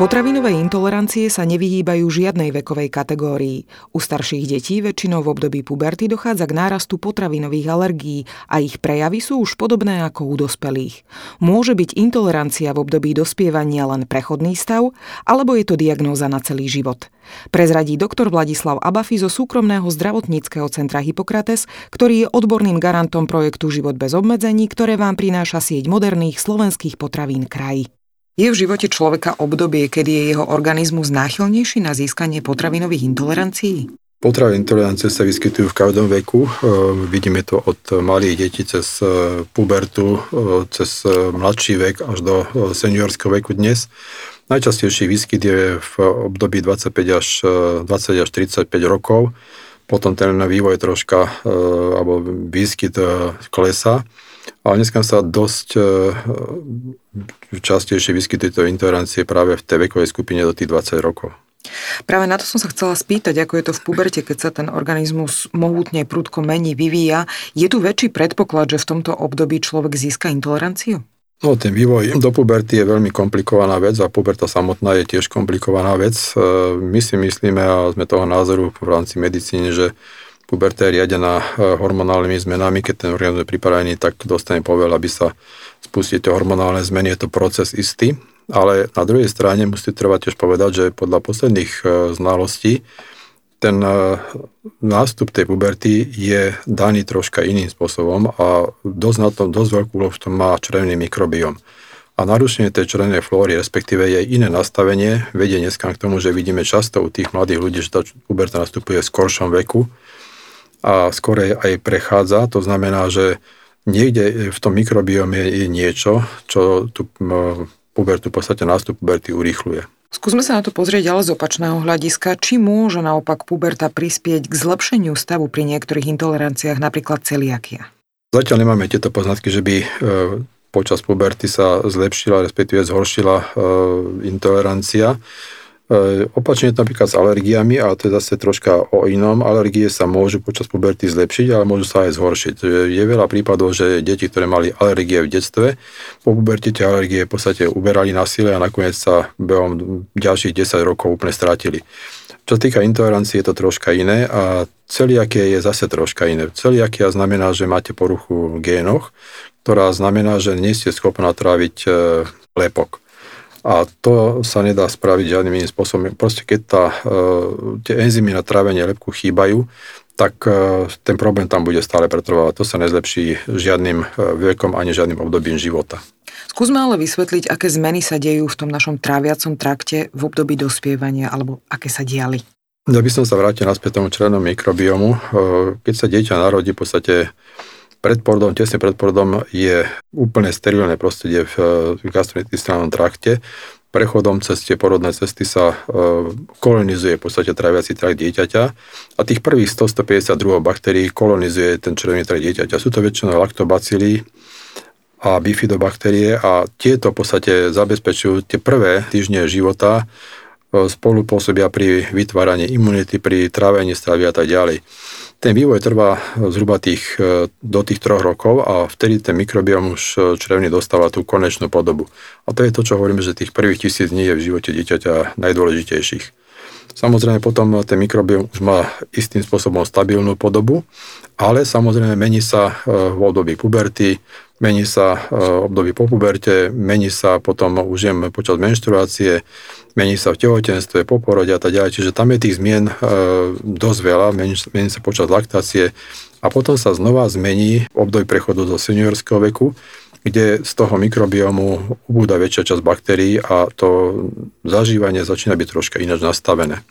Potravinové intolerancie sa nevyhýbajú žiadnej vekovej kategórii. U starších detí väčšinou v období puberty dochádza k nárastu potravinových alergií a ich prejavy sú už podobné ako u dospelých. Môže byť intolerancia v období dospievania len prechodný stav, alebo je to diagnóza na celý život. Prezradí doktor Vladislav Abafi zo súkromného zdravotníckého centra Hippokrates, ktorý je odborným garantom projektu Život bez obmedzení, ktoré vám prináša sieť moderných slovenských potravín kraj. Je v živote človeka obdobie, kedy je jeho organizmus náchylnejší na získanie potravinových intolerancií? Potraviny intolerancie sa vyskytujú v každom veku. E, vidíme to od malých detí cez e, pubertu, e, cez mladší vek až do seniorského veku dnes. Najčastejší výskyt je v období 25 až 20 až 35 rokov. Potom ten vývoj troška, alebo výskyt klesa. Ale dneska sa dosť e, častejšie vyskytujú to intolerancie práve v tej vekovej skupine do tých 20 rokov. Práve na to som sa chcela spýtať, ako je to v puberte, keď sa ten organizmus mohutne prudko mení, vyvíja. Je tu väčší predpoklad, že v tomto období človek získa intoleranciu? No, ten vývoj do puberty je veľmi komplikovaná vec a puberta samotná je tiež komplikovaná vec. E, my si myslíme a sme toho názoru v rámci medicíny, že Puberta je riadená e, hormonálnymi zmenami, keď ten organizmus je pripravený, tak dostane povel, aby sa spustili tie hormonálne zmeny, je to proces istý. Ale na druhej strane musíte trvať tiež povedať, že podľa posledných e, znalostí ten e, nástup tej puberty je daný troška iným spôsobom a dosť, na tom, dosť veľkú úlohu v tom má črevný mikrobióm. A narušenie tej črevnej flóry, respektíve jej iné nastavenie, vedie dneska k tomu, že vidíme často u tých mladých ľudí, že tá puberta nastupuje v skoršom veku, a skorej aj prechádza. To znamená, že niekde v tom mikrobiome je niečo, čo tú pubertu, v podstate nástup puberty urýchluje. Skúsme sa na to pozrieť ale z opačného hľadiska. Či môže naopak puberta prispieť k zlepšeniu stavu pri niektorých intoleranciách, napríklad celiakia? Zatiaľ nemáme tieto poznatky, že by e, počas puberty sa zlepšila, respektíve zhoršila e, intolerancia. E, opačne je napríklad s alergiami, ale to je zase troška o inom. Alergie sa môžu počas puberty zlepšiť, ale môžu sa aj zhoršiť. Je veľa prípadov, že deti, ktoré mali alergie v detstve, po puberte tie alergie v podstate uberali na sile a nakoniec sa behom ďalších 10 rokov úplne strátili. Čo týka intolerancie, je to troška iné a celiakie je zase troška iné. Celiakia znamená, že máte poruchu v génoch, ktorá znamená, že nie ste schopná tráviť e, lepok. A to sa nedá spraviť žiadnym iným spôsobom. Proste keď tá, e, tie enzymy na trávenie lepku chýbajú, tak e, ten problém tam bude stále pretrvávať. To sa nezlepší žiadnym e, vekom ani žiadnym obdobím života. Skúsme ale vysvetliť, aké zmeny sa dejú v tom našom tráviacom trakte v období dospievania, alebo aké sa diali. Ja by som sa vrátil naspäť tomu červenom mikrobiomu. Keď sa dieťa narodí, v podstate pred porodom, tesne pred porodom je úplne sterilné prostredie v gastrointestinálnom trakte. Prechodom cez tie porodné cesty sa e, kolonizuje v podstate traviaci trakt dieťaťa a tých prvých 100-152 baktérií kolonizuje ten červený trakt dieťaťa. Sú to väčšinou laktobacily a bifidobaktérie a tieto v podstate zabezpečujú tie prvé týždne života e, spolu pôsobia pri vytváraní imunity, pri trávení stravy a tak ďalej. Ten vývoj trvá zhruba tých, e, do tých troch rokov a vtedy ten mikrobiom už e, črevný dostáva tú konečnú podobu. A to je to, čo hovoríme, že tých prvých tisíc dní je v živote dieťaťa najdôležitejších. Samozrejme potom ten mikrobiom už má istým spôsobom stabilnú podobu, ale samozrejme mení sa e, v období puberty, mení sa v období po puberte, mení sa potom už počas menštruácie, mení sa v tehotenstve, po porode a tak ďalej. Čiže tam je tých zmien dosť veľa, mení, sa počas laktácie a potom sa znova zmení období prechodu do seniorského veku, kde z toho mikrobiomu ubúda väčšia časť baktérií a to zažívanie začína byť troška ináč nastavené.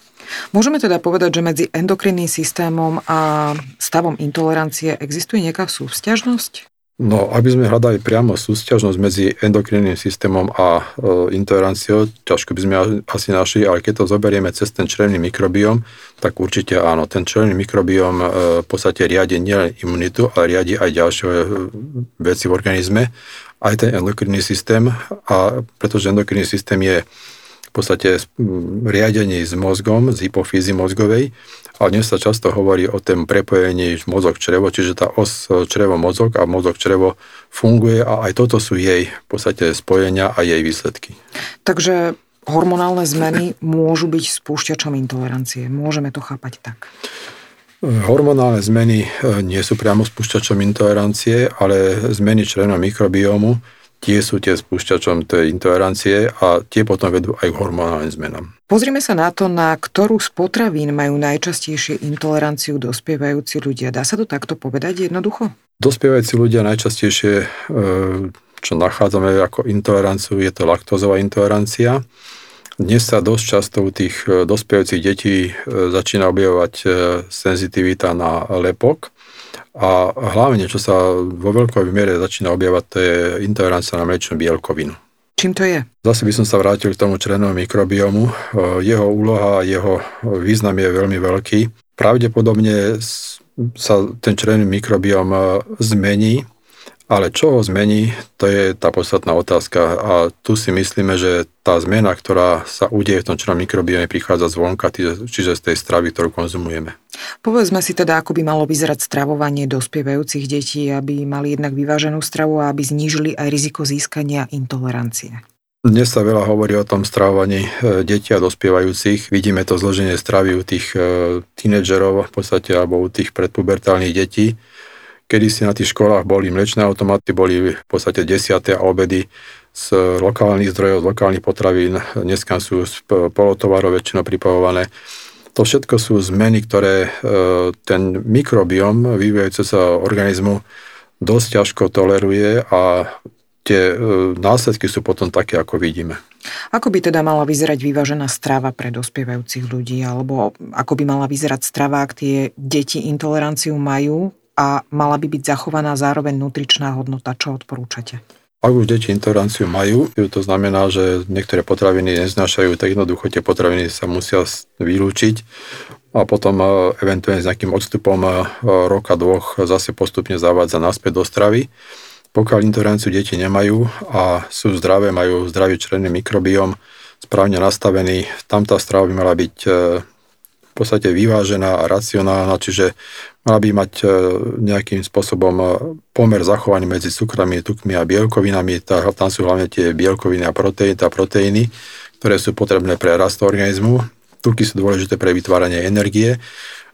Môžeme teda povedať, že medzi endokrinným systémom a stavom intolerancie existuje nejaká súvzťažnosť? No, aby sme hľadali priamo súťažnosť medzi endokrinným systémom a e, intoleranciou, ťažko by sme asi našli, ale keď to zoberieme cez ten črevný mikrobióm, tak určite áno. Ten črevný mikrobióm e, v podstate riadi nielen imunitu, ale riadi aj ďalšie e, veci v organizme, aj ten endokrinný systém, a pretože endokrinný systém je podstate riadení s mozgom, z hypofízy mozgovej, ale dnes sa často hovorí o tom prepojení mozog-črevo, čiže tá os črevo-mozog a mozog-črevo funguje a aj toto sú jej v podstate spojenia a jej výsledky. Takže hormonálne zmeny môžu byť spúšťačom intolerancie. Môžeme to chápať tak. Hormonálne zmeny e, nie sú priamo spúšťačom intolerancie, ale zmeny členov mikrobiómu tie sú tie spúšťačom tej intolerancie a tie potom vedú aj k hormonálnym zmenám. Pozrime sa na to, na ktorú z potravín majú najčastejšie intoleranciu dospievajúci ľudia. Dá sa to takto povedať jednoducho? Dospievajúci ľudia najčastejšie, e, čo nachádzame ako intoleranciu, je to laktózová intolerancia. Dnes sa dosť často u tých e, dospievajúcich detí e, začína objavovať senzitivita na lepok a hlavne, čo sa vo veľkej miere začína objavovať, to je intolerancia na mliečnú bielkovinu. Čím to je? Zase by som sa vrátil k tomu črenovému mikrobiomu. Jeho úloha, jeho význam je veľmi veľký. Pravdepodobne sa ten črenový mikrobiom zmení ale čo ho zmení, to je tá podstatná otázka a tu si myslíme, že tá zmena, ktorá sa udeje v tom črnom mikrobiome, prichádza zvonka, čiže z tej stravy, ktorú konzumujeme. Povedzme si teda, ako by malo vyzerať stravovanie dospievajúcich detí, aby mali jednak vyváženú stravu a aby znížili aj riziko získania intolerancie. Dnes sa veľa hovorí o tom stravovaní e, detí a dospievajúcich. Vidíme to zloženie stravy u tých e, tínedžerov v podstate alebo u tých predpubertálnych detí Kedy si na tých školách boli mlečné automaty, boli v podstate desiaté obedy z lokálnych zdrojov, z lokálnych potravín, dneska sú z polotovarov väčšinou pripravované. To všetko sú zmeny, ktoré e, ten mikrobiom vyvíjajúce sa organizmu dosť ťažko toleruje a tie e, následky sú potom také, ako vidíme. Ako by teda mala vyzerať vyvážená strava pre dospievajúcich ľudí, alebo ako by mala vyzerať strava, ak tie deti intoleranciu majú, a mala by byť zachovaná zároveň nutričná hodnota. Čo odporúčate? Ak už deti intoleranciu majú, to znamená, že niektoré potraviny neznášajú, tak jednoducho tie potraviny sa musia vylúčiť a potom e, eventuálne s nejakým odstupom e, roka, dvoch zase postupne zavádza naspäť do stravy. Pokiaľ intoleranciu deti nemajú a sú zdravé, majú zdravý črenný mikrobióm, správne nastavený, tam tá strava by mala byť e, podstate vyvážená a racionálna, čiže mala by mať e, nejakým spôsobom e, pomer zachovaný medzi cukrami, tukmi a bielkovinami. Tam sú hlavne tie bielkoviny a proteíny, a proteíny, ktoré sú potrebné pre rast organizmu. Tuky sú dôležité pre vytváranie energie.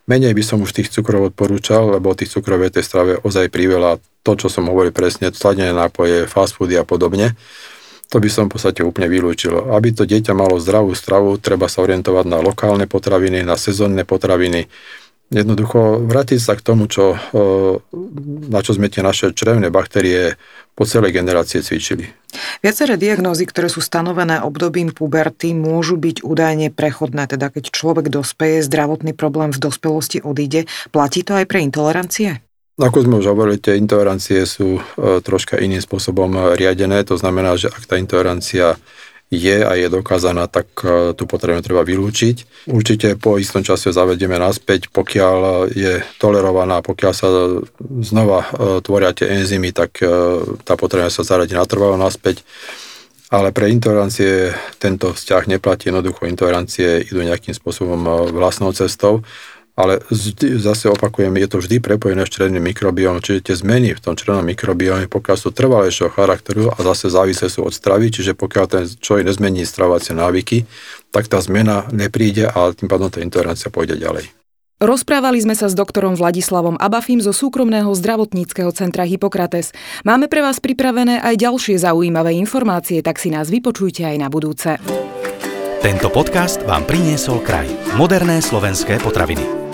Menej by som už tých cukrov odporúčal, lebo tých cukrov je tej strave ozaj priveľa. To, čo som hovoril presne, sladené nápoje, fast foody a podobne, to by som v podstate úplne vylúčil. Aby to dieťa malo zdravú stravu, treba sa orientovať na lokálne potraviny, na sezónne potraviny, jednoducho vrátiť sa k tomu, čo, na čo sme tie naše črevné baktérie po celej generácie cvičili. Viaceré diagnózy, ktoré sú stanovené obdobím puberty, môžu byť údajne prechodné, teda keď človek dospeje, zdravotný problém v dospelosti odíde. Platí to aj pre intolerancie? Ako sme už hovorili, tie intolerancie sú troška iným spôsobom riadené. To znamená, že ak tá intolerancia je a je dokázaná, tak e, tú potrebu treba vylúčiť. Určite po istom čase zavedieme naspäť, pokiaľ je tolerovaná, pokiaľ sa znova e, tvoria tie enzymy, tak e, tá potreba sa zaradí natrvalo naspäť. Ale pre intolerancie tento vzťah neplatí, jednoducho intolerancie idú nejakým spôsobom vlastnou cestou ale vždy, zase opakujem, je to vždy prepojené s črevným mikrobiom, čiže tie zmeny v tom črevnom mikrobiome, pokiaľ sú trvalejšieho charakteru a zase závislé sú od stravy, čiže pokiaľ ten človek nezmení stravovacie návyky, tak tá zmena nepríde a tým pádom tá intolerancia pôjde ďalej. Rozprávali sme sa s doktorom Vladislavom Abafim zo súkromného zdravotníckého centra Hippokrates. Máme pre vás pripravené aj ďalšie zaujímavé informácie, tak si nás vypočujte aj na budúce. Tento podcast vám priniesol kraj. Moderné slovenské potraviny.